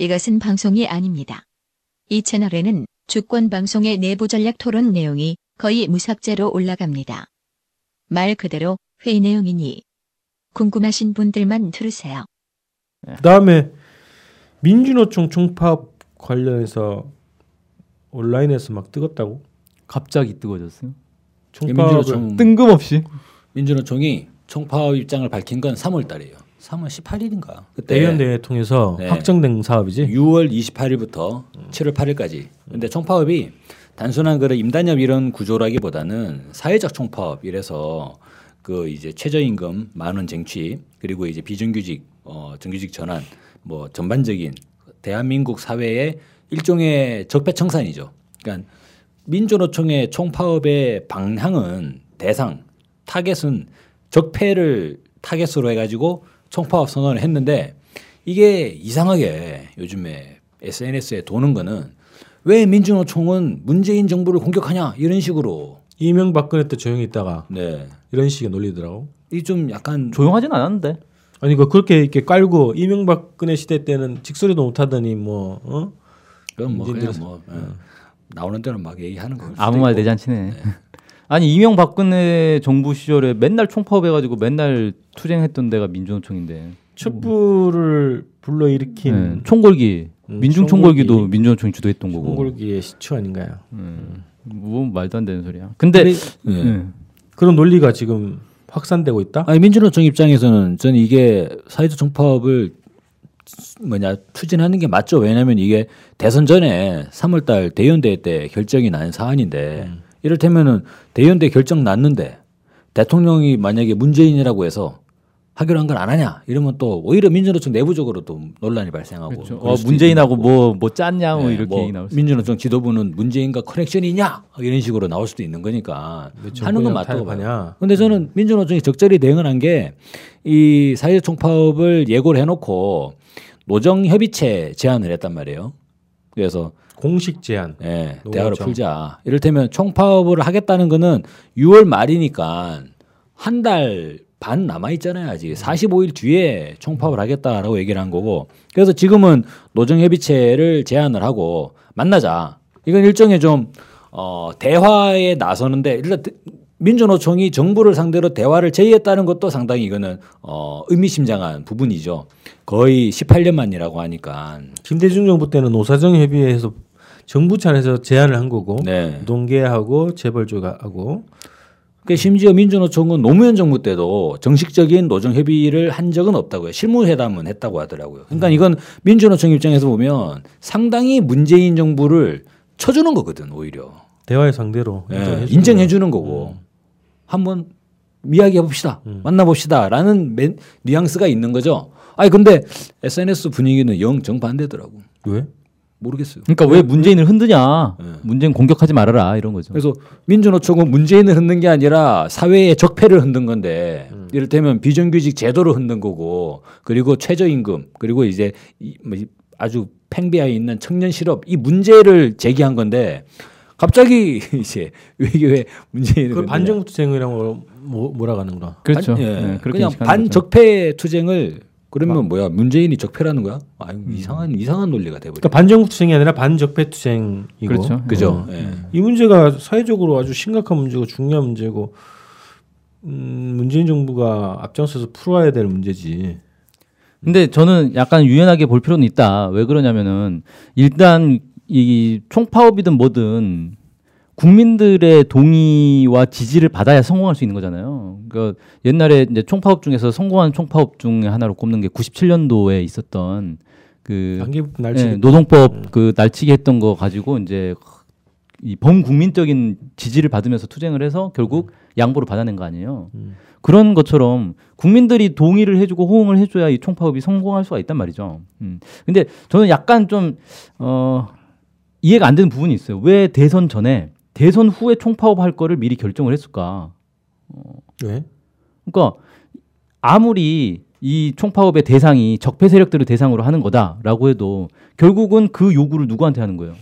이것은 방송이 아닙니다. 이 채널에는 주권 방송의 내부 전략 토론 내용이 거의 무삭제로 올라갑니다. 말 그대로 회의 내용이니 궁금하신 분들만 들으세요. 그다음에 민주노총 총파업 관련해서 온라인에서 막 뜨겁다고 갑자기 뜨거워졌어요. 총파업을 민주노총 뜬금없이. 민주노총이 총파업 입장을 밝힌 건 3월 달이에요. 3월 18일인가? 그때 대연대회 통해서 네. 확정된 사업이지. 6월 28일부터 7월 8일까지. 근데 총파업이 단순한 그런 임단협 이런 구조라기보다는 사회적 총파업 이래서 그 이제 최저임금 만 원 쟁취 그리고 이제 비정규직 어 정규직 전환 뭐 전반적인 대한민국 사회의 일종의 적폐 청산이죠. 그러니까 민주노총의 총파업의 방향은 대상 타겟은 적폐를 타겟으로 해가지고 총파업 선언을 했는데 이게 이상하게 요즘에 SNS에 도는 거는 왜 민주노총은 문재인 정부를 공격하냐 이런 식으로 이명박근혜 때 조용히 있다가 네. 이런 식의 논리더라고. 이 좀 약간 조용하진 않았는데. 아니 그 그렇게 이렇게 깔고 이명박근혜 시대 때는 찍소리도 못하더니 뭐 어? 그건 뭐 그냥 뭐 예. 나오는 대로 막 얘기하는 거 아무 말 대잔치네. 아니 이명박근혜 정부 시절에 맨날 총파업해가지고 맨날 투쟁했던 데가 민주노총인데. 촛불을 불러 일으킨 네, 총궐기, 음, 민중 총궐기. 총궐기도 민주노총이 주도했던 거고. 총궐기의 시초 아닌가요? 음, 뭐 말도 안 되는 소리야. 근데 근데 예. 예. 그런 논리가 지금 확산되고 있다. 아니 민주노총 입장에서는 저는 이게 사회적 총파업을 뭐냐 추진하는 게 맞죠. 왜냐하면 이게 대선 전에 3월달 대연대 때 결정이 난 사안인데 이를테면은 대연대 결정 났는데 대통령이 만약에 문재인이라고 해서 하기로 한 걸 안 하냐 이러면 또 오히려 민주노총 내부적으로 또 논란이 발생하고 그렇죠. 어, 문재인하고 거고. 뭐뭐 짰냐 뭐 네, 이렇게 뭐 나올 수. 민주노총 지도부는 문재인과 커넥션이 있냐 이런 식으로 나올 수도 있는 거니까 하는 건 맞다고 봐요. 근데 저는 민주노총이 적절히 대응을 한 게 이 사회적 총파업을 예고를 해놓고 노정 협의체 제안을 했단 말이에요. 그래서 공식 제안. 예, 노정. 대화를 풀자. 이를테면 총파업을 하겠다는 거는 6월 말이니까 한 달 반 남아 있잖아요. 아직 45일 뒤에 총파업을 하겠다라고 얘기를 한 거고. 그래서 지금은 노정 협의체를 제안을 하고 만나자. 이건 일종의 좀 어, 대화에 나서는데 일단 대- 민주노총이 정부를 상대로 대화를 제의했다는 것도 상당히 이거는 어, 의미심장한 부분이죠. 거의 18년 만이라고 하니까. 김대중 정부 때는 노사정 협의회에서 정부 차원에서 제안을 한 거고 네. 농계하고 재벌조가하고 그 심지어 민주노총은 노무현 정부 때도 정식적인 노정 협의를 한 적은 없다고요. 실무회담은 했다고 하더라고요. 그러니까 이건 민주노총 입장에서 보면 상당히 문재인 정부를 쳐주는 거거든 오히려 대화의 상대로 예, 인정해 주는 거고 한번 이야기해 봅시다, 만나 봅시다라는 멘- 뉘앙스가 있는 거죠. 아니 근데 SNS 분위기는 영 정반대더라고. 왜? 모르겠어요. 그러니까 왜 문재인을 흔드냐? 네. 문재인 공격하지 말아라 이런 거죠. 그래서 민주노총은 문재인을 흔든 게 아니라 사회의 적폐를 흔든 건데 이를테면 비정규직 제도를 흔든 거고 그리고 최저임금 그리고 이제 이- 뭐 이- 아주 팽배해 있는 청년 실업 이 문제를 제기한 건데 갑자기 이제 외교에 문재인을 그. 반정부 투쟁이라고 뭐, 몰아가는 거야. 그렇죠. 반- 예. 예, 그렇게 그냥. 반적폐 투쟁을 그러면 뭐야 문재인이 적폐라는 거야? 아 이상한 이상한 논리가 돼버려. 그러니까 반정부 투쟁이 아니라 반적폐 투쟁이고. 그렇죠. 그죠? 어. 예. 이 문제가 사회적으로 아주 심각한 문제고 중요한 문제고 음, 문재인 정부가 앞장서서 풀어야 될 문제지. 근데 저는 약간 유연하게 볼 필요는 있다. 왜 그러냐면은 일단 이 총파업이든 뭐든 국민들의 동의와 지지를 받아야 성공할 수 있는 거잖아요. 그러니까 옛날에 이제 총파업 중에서 성공한 총파업 중에 하나로 꼽는 게 97년도에 있었던 그 단기 날치 예, 노동법 그 날치기 했던 거 가지고 이제 이 범국민적인 지지를 받으면서 투쟁을 해서 결국 양보를 받아낸 거 아니에요. 음. 그런 것처럼 국민들이 동의를 해주고 호응을 해줘야 이 총파업이 성공할 수가 있단 말이죠. 음. 근데 저는 약간 좀 어, 이해가 안 되는 부분이 있어요. 왜 대선 전에 대선 후에 총파업 할 거를 미리 결정을 했을까? 왜? 그러니까 아무리 이 총파업의 대상이 적폐 세력들을 대상으로 하는 거다라고 해도 결국은 그 요구를 누구한테 하는 거예요?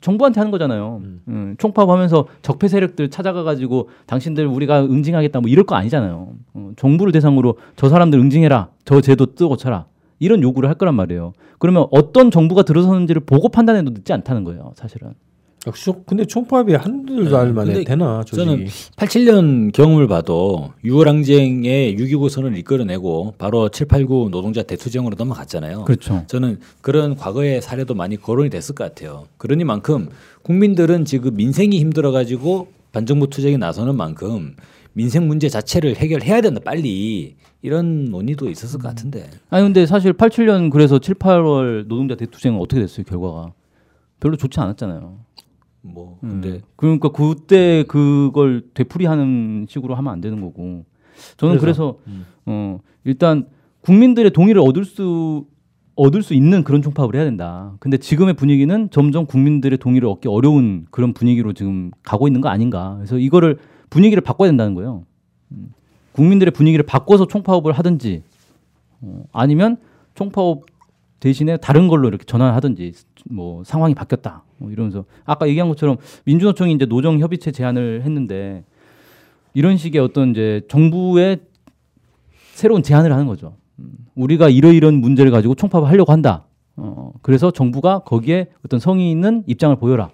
정부한테 하는 거잖아요. 음, 총파업하면서 적폐 세력들 찾아가 가지고 당신들 우리가 응징하겠다 뭐 이럴 거 아니잖아요. 어, 정부를 대상으로 저 사람들 응징해라, 저 제도 뜨고 쳐라 이런 요구를 할 거란 말이에요. 그러면 어떤 정부가 들어서는지를 보고 판단해도 늦지 않다는 거예요, 사실은. 역시 근데 총파업이 한두 달 만에 근데 되나 저는 조직이. 87년 경험을 봐도 6월 항쟁의 6.29 선언을 이끌어내고 바로 7, 8, 9 노동자 대투쟁으로 넘어갔잖아요. 그렇죠. 저는 그런 과거의 사례도 많이 거론이 됐을 것 같아요. 그러니만큼 국민들은 지금 민생이 힘들어가지고 반정부 투쟁에 나서는 만큼 민생 문제 자체를 해결해야 된다 빨리 이런 논의도 있었을 것 같은데. 아니 근데 사실 87년 그래서 7, 8월 노동자 대투쟁은 어떻게 됐어요, 결과가? 별로 좋지 않았잖아요. 뭐 음. 근데 그러니까 그때 그걸 되풀이하는 식으로 하면 안 되는 거고. 저는 그래서, 음. 어 일단 국민들의 동의를 얻을 수 얻을 수 있는 그런 총파업을 해야 된다. 근데 지금의 분위기는 점점 국민들의 동의를 얻기 어려운 그런 분위기로 지금 가고 있는 거 아닌가. 그래서 이거를 분위기를 바꿔야 된다는 거예요. 음. 국민들의 분위기를 바꿔서 총파업을 하든지 어, 아니면 총파업 대신에 다른 걸로 이렇게 전환하든지 뭐 상황이 바뀌었다 뭐 이러면서 아까 얘기한 것처럼 민주노총이 이제 노정 협의체 제안을 했는데 이런 식의 어떤 이제 정부의 새로운 제안을 하는 거죠. 음, 우리가 이러이런 문제를 가지고 총파업을 하려고 한다. 어, 그래서 정부가 거기에 어떤 성의 있는 입장을 보여라.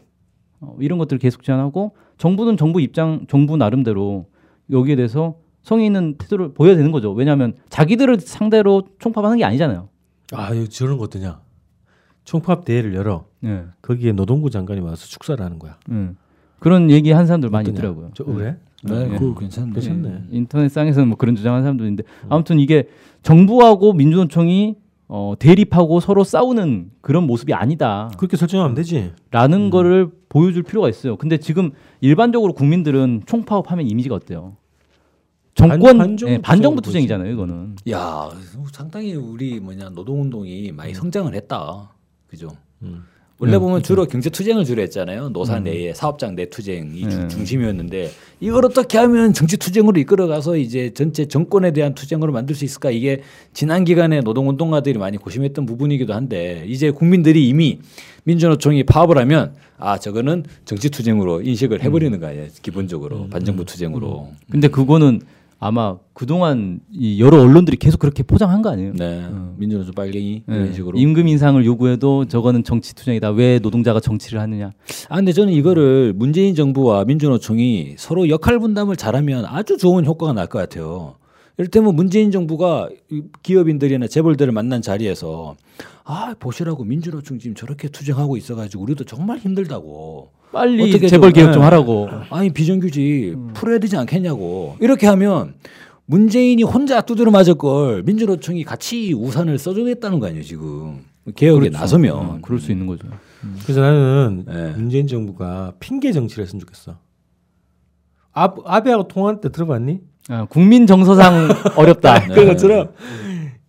어, 이런 것들을 계속 제안하고 정부는 정부 입장, 정부 나름대로 여기에 대해서 성의 있는 태도를 보여야 되는 거죠. 왜냐하면 자기들을 상대로 총파업하는 게 아니잖아요. 아 이거 저런 거 어떠냐? 총파업 대회를 열어 예. 거기에 노동부 장관이 와서 축사를 하는 거야. 음. 그런 얘기 한 사람들 많이 어떠냐? 있더라고요. 저 그래? 네, 예. 그거 괜찮네. 괜찮네. 예. 인터넷 상에서는 뭐 그런 주장하는 사람도 있는데 아무튼 이게 정부하고 민주노총이 어, 대립하고 서로 싸우는 그런 모습이 아니다라는 그렇게 설정하면 되지. 거를 보여줄 필요가 있어요. 근데 지금 일반적으로 국민들은 총파업하면 이미지가 어때요? 정권 반- 반, 반정부 예, 반정부 투쟁이잖아요, 이거는. 야 상당히 우리 뭐냐 노동운동이 많이 성장을 했다. 그죠? 음. 원래 음, 보면 주로 경제 투쟁을 주로 했잖아요. 노사 내에 사업장 내 투쟁이 주- 네. 중심이었는데 이걸 어떻게 하면 정치 투쟁으로 이끌어가서 이제 전체 정권에 대한 투쟁으로 만들 수 있을까? 이게 지난 기간에 노동 운동가들이 많이 고심했던 부분이기도 한데 이제 국민들이 이미 민주노총이 파업을 하면 아 저거는 정치 투쟁으로 인식을 해버리는 거예요. 기본적으로 반정부 투쟁으로. 근데 그거는 아마 그동안 이 여러 언론들이 계속 그렇게 포장한 거 아니에요? 네, 민주노총 빨갱이 예. 이런 식으로. 임금 인상을 요구해도 저거는 정치 투쟁이다. 왜 노동자가 정치를 하느냐? 아 근데 저는 이거를 문재인 정부와 민주노총이 서로 역할 분담을 잘하면 아주 좋은 효과가 날 것 같아요. 이를테면 문재인 정부가 이 기업인들이나 재벌들을 만난 자리에서 아 보시라고 민주노총 지금 저렇게 투쟁하고 있어가지고 우리도 정말 힘들다고. 빨리 어떻게 재벌 좀, 개혁 예. 좀 하라고. 아니 비정규직 풀어야 되지 않겠냐고. 이렇게 하면 문재인이 혼자 두드려 맞을 걸 민주노총이 같이 우산을 써주겠다는 거 아니에요 지금 개혁에 그렇죠. 나서면. 어, 그럴 수 있는 거죠. 그래서 나는 네. 문재인 정부가 핑계 정치를 했으면 좋겠어. 아, 아베하고 통화할 때 들어봤니? 아, 국민 정서상 어렵다. 네. 그런 것처럼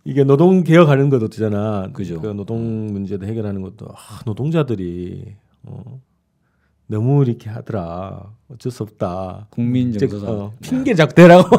이게 노동 개혁하는 것도 되잖아. 그죠. 그 노동 문제도 해결하는 것도 아, 노동자들이 어, 너무 이렇게 하더라. 어쩔 수 없다. 국민 정서상. 어, 핑계 작대라고.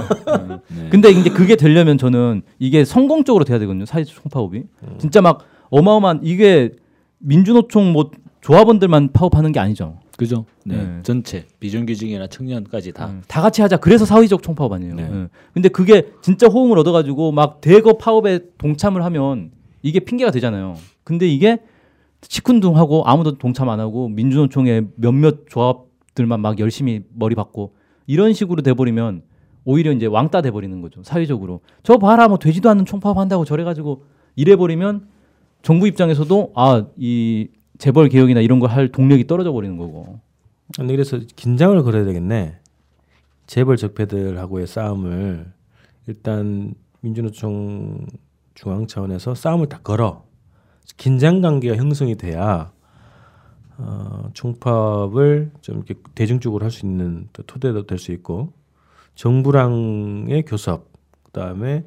네. 근데 이제 그게 되려면 저는 이게 성공적으로 돼야 되거든요. 사회적 총파업이. 진짜 막 어마어마한 이게 민주노총 뭐 조합원들만 파업하는 게 아니죠. 그죠? 네. 네. 전체 비정규직이나 청년까지 다. 음, 다 같이 하자. 그래서 사회적 총파업 아니에요. 네. 예. 근데 그게 진짜 호응을 얻어가지고 막 대거 파업에 동참을 하면 이게 핑계가 되잖아요. 근데 이게 시큰둥하고 아무도 동참 안 하고 민주노총의 몇몇 조합들만 막 열심히 머리 받고 이런 식으로 돼버리면 오히려 이제 왕따 돼버리는 거죠. 사회적으로. 저 봐라 뭐 되지도 않는 총파업 한다고 저래 가지고 이래 버리면 정부 입장에서도 아 이 재벌 개혁이나 이런 걸 할 동력이 떨어져 버리는 거고. 근데 그래서 긴장을 걸어야 되겠네. 재벌 적폐들하고의 싸움을 일단 민주노총 중앙 차원에서 싸움을 다 걸어 긴장 관계가 형성이 돼야 어, 총파업을 좀 이렇게 대중적으로 할 수 있는 또 토대도 될 수 있고 정부랑의 교섭 그다음에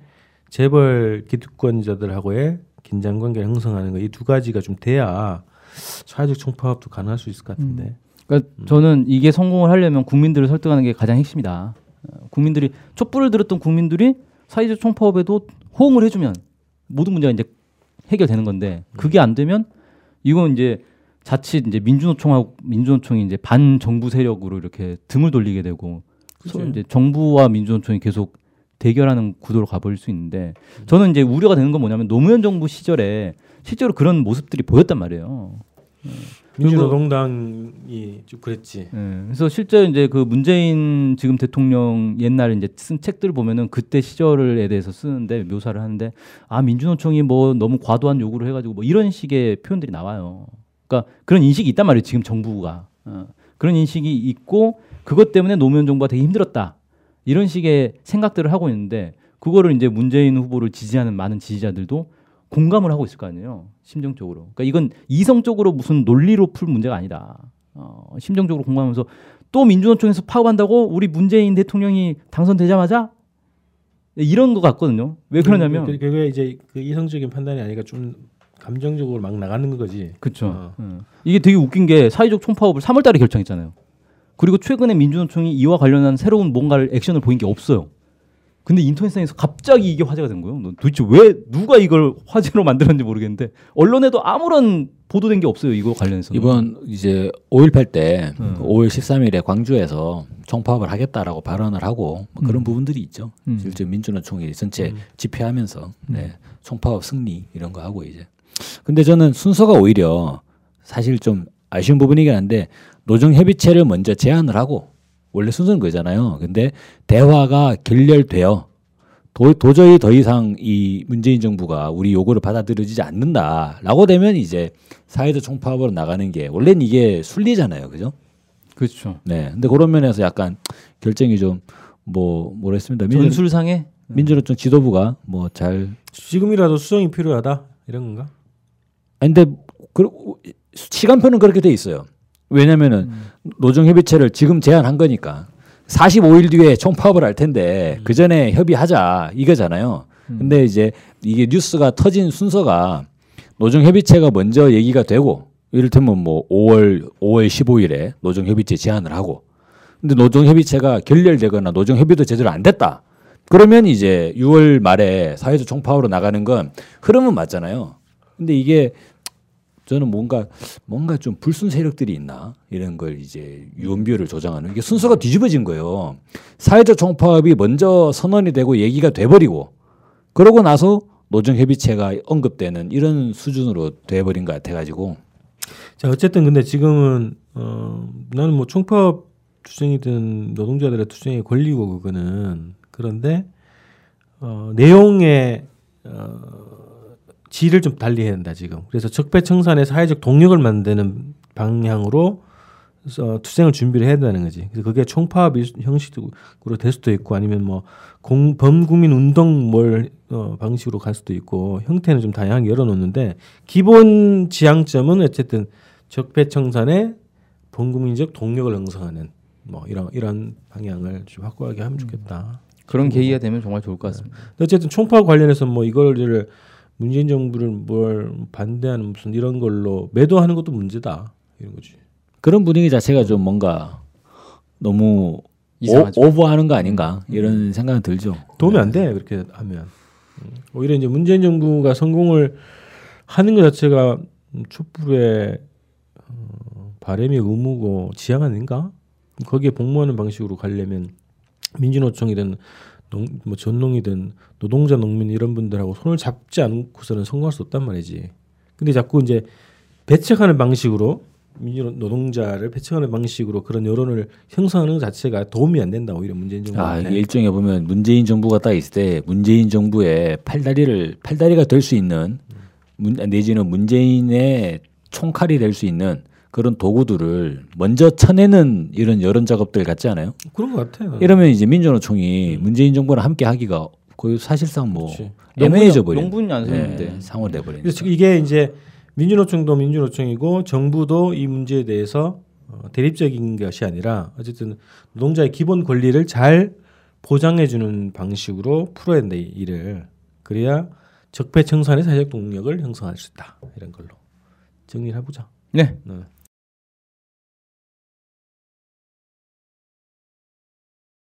재벌 기득권자들하고의 긴장 관계를 형성하는 거 이 두 가지가 좀 돼야 사회적 총파업도 가능할 수 있을 것 같은데. 그러니까 저는 이게 성공을 하려면 국민들을 설득하는 게 가장 핵심이다. 어, 국민들이 촛불을 들었던 국민들이 사회적 총파업에도 호응을 해주면 모든 문제가 이제 해결되는 건데 그게 안 되면 이건 이제 자칫 이제 민주노총하고 민주노총이 이제 반정부 세력으로 이렇게 등을 돌리게 되고 서로 이제 정부와 민주노총이 계속 대결하는 구도로 가버릴 수 있는데 저는 이제 우려가 되는 건 뭐냐면 노무현 정부 시절에 실제로 그런 모습들이 보였단 말이에요. 민주노동당이 좀 그랬지. 예, 그래서 실제 이제 그 문재인 지금 대통령 옛날에 이제 쓴 책들 보면은 그때 시절에 대해서 쓰는데 묘사를 하는데 아 민주노총이 뭐 너무 과도한 요구를 해가지고 뭐 이런 식의 표현들이 나와요. 그러니까 그런 인식이 있단 말이에요. 지금 정부가 어, 그런 인식이 있고 그것 때문에 노무현 정부가 되게 힘들었다 이런 식의 생각들을 하고 있는데 그거를 이제 문재인 후보를 지지하는 많은 지지자들도 공감을 하고 있을 거 아니에요. 심정적으로. 그러니까 이건 이성적으로 무슨 논리로 풀 문제가 아니다. 어, 심정적으로 공감하면서 또 민주노총에서 파업한다고 우리 문재인 대통령이 당선되자마자 이런 것 같거든요. 왜 그러냐면 그- 그게 이제 그 이성적인 판단이 아니라 좀 감정적으로 막 나가는 거지. 그렇죠. 어. 음. 이게 되게 웃긴 게 사회적 총파업을 3월달에 결정했잖아요. 그리고 최근에 민주노총이 이와 관련한 새로운 뭔가를 액션을 보인 게 없어요. 근데 인터넷상에서 갑자기 이게 화제가 된 거예요. 너 도대체 왜 누가 이걸 화제로 만들었는지 모르겠는데 언론에도 아무런 보도된 게 없어요. 이거 관련해서. 이번 이제 5.18 때 음. 5월 13일에 광주에서 총파업을 하겠다라고 발언을 하고 뭐 그런 음. 부분들이 있죠. 음. 실제 민주노총이 전체 음. 집회하면서 네, 총파업 승리 이런 거 하고 이제. 근데 저는 순서가 오히려 사실 좀 아쉬운 부분이긴 한데 노정 협의체를 먼저 제안을 하고 원래 순서는 그잖아요. 근데 대화가 결렬되어 도, 도저히 더 이상 이 문재인 정부가 우리 요구를 받아들여지지 않는다라고 되면 이제 사회적 총파업으로 나가는 게 원래는 이게 순리잖아요, 그죠? 그렇죠. 네. 근데 그런 면에서 약간 결정이 좀 뭐 뭐랬습니다. 민주 전술상에 민주노총 지도부가 뭐 잘 지금이라도 수정이 필요하다 이런 건가? 아니, 근데 그 시간표는 그렇게 돼 있어요. 왜냐면은 노정 협의체를 지금 제안한 거니까 45일 뒤에 총파업을 할 텐데 그 전에 협의하자 이거잖아요. 근데 이제 이게 뉴스가 터진 순서가 노정 협의체가 먼저 얘기가 되고 이를테면 뭐 5월 5월 15일에 노정 협의체 제안을 하고 근데 노정 협의체가 결렬되거나 노정 협의도 제대로 안 됐다. 그러면 이제 6월 말에 사회적 총파업으로 나가는 건 흐름은 맞잖아요. 근데 이게 저는 뭔가 뭔가 좀 불순 세력들이 있나? 이런 걸 이제 유언비어를 조장하는 이게 순서가 뒤집어진 거예요. 사회적 총파업이 먼저 선언이 되고 얘기가 돼버리고 그러고 나서 노정 협의체가 언급되는 이런 수준으로 돼버린 것 같아가지고. 자 어쨌든 근데 지금은 어 나는 뭐 총파업 투쟁이든 노동자들의 투쟁의 권리고 그거는. 그런데 어 내용의 어 질을 좀 달리해야 된다 지금. 그래서 적폐청산의 사회적 동력을 만드는 방향으로 어, 투쟁을 준비를 해야 되는 거지. 그래서 그게 총파업 일- 형식으로 될 수도 있고 아니면 뭐 공, 범국민 운동 뭘 어, 방식으로 갈 수도 있고 형태는 좀 다양하게 열어놓는데 기본 지향점은 어쨌든 적폐청산의 범국민적 동력을 형성하는 뭐 이런 이런 방향을 좀 확고하게 하면 좋겠다. 그런 계기가 되면 정말 좋을 것 같습니다. 근데 어쨌든 총파업 관련해서 뭐 이거를 문재인 정부를 뭘 반대하는 무슨 이런 걸로 매도하는 것도 문제다 이런 거지. 그런 분위기 자체가 좀 뭔가 너무 이상하죠. 오, 오버하는 거 아닌가 이런 생각은 들죠. 도움이 안돼 그렇게 하면 음. 오히려 이제 문재인 정부가 성공을 하는 것 자체가 음, 촛불의 어, 바람이 의무고 지향 아닌가? 거기에 복무하는 방식으로 가려면 민주노총이든 농, 뭐 전농이든 노동자 농민 이런 분들하고 손을 잡지 않고서는 성공할 수 없단 말이지. 근데 자꾸 이제 배척하는 방식으로 민주 노동자를 배척하는 방식으로 그런 여론을 형성하는 것 자체가 도움이 안 된다 오히려 문재인 아, 정부한테. 이게 일종에 보면 문재인 정부가 딱 있을 때 문재인 정부의 팔다리를 팔다리가 될 수 있는 문, 내지는 문재인의 총칼이 될 수 있는 그런 도구들을 먼저 쳐내는 이런 여론 작업들 같지 않아요? 그런 것 같아요. 이러면 이제 민주노총이 문재인 정부랑 함께 하기가 거의 사실상 뭐 그렇지. 애매해져 버린 명분이 안 서는데. 네, 상호돼 버린. 그래서 이게 이제 민주노총도 민주노총이고 정부도 이 문제에 대해서 어, 대립적인 것이 아니라 어쨌든 노동자의 기본 권리를 잘 보장해주는 방식으로 풀어야 된다 이 일을 그래야 적폐청산의 사회적 동력을 형성할 수 있다 이런 걸로 정리를 해보자. 네. 네.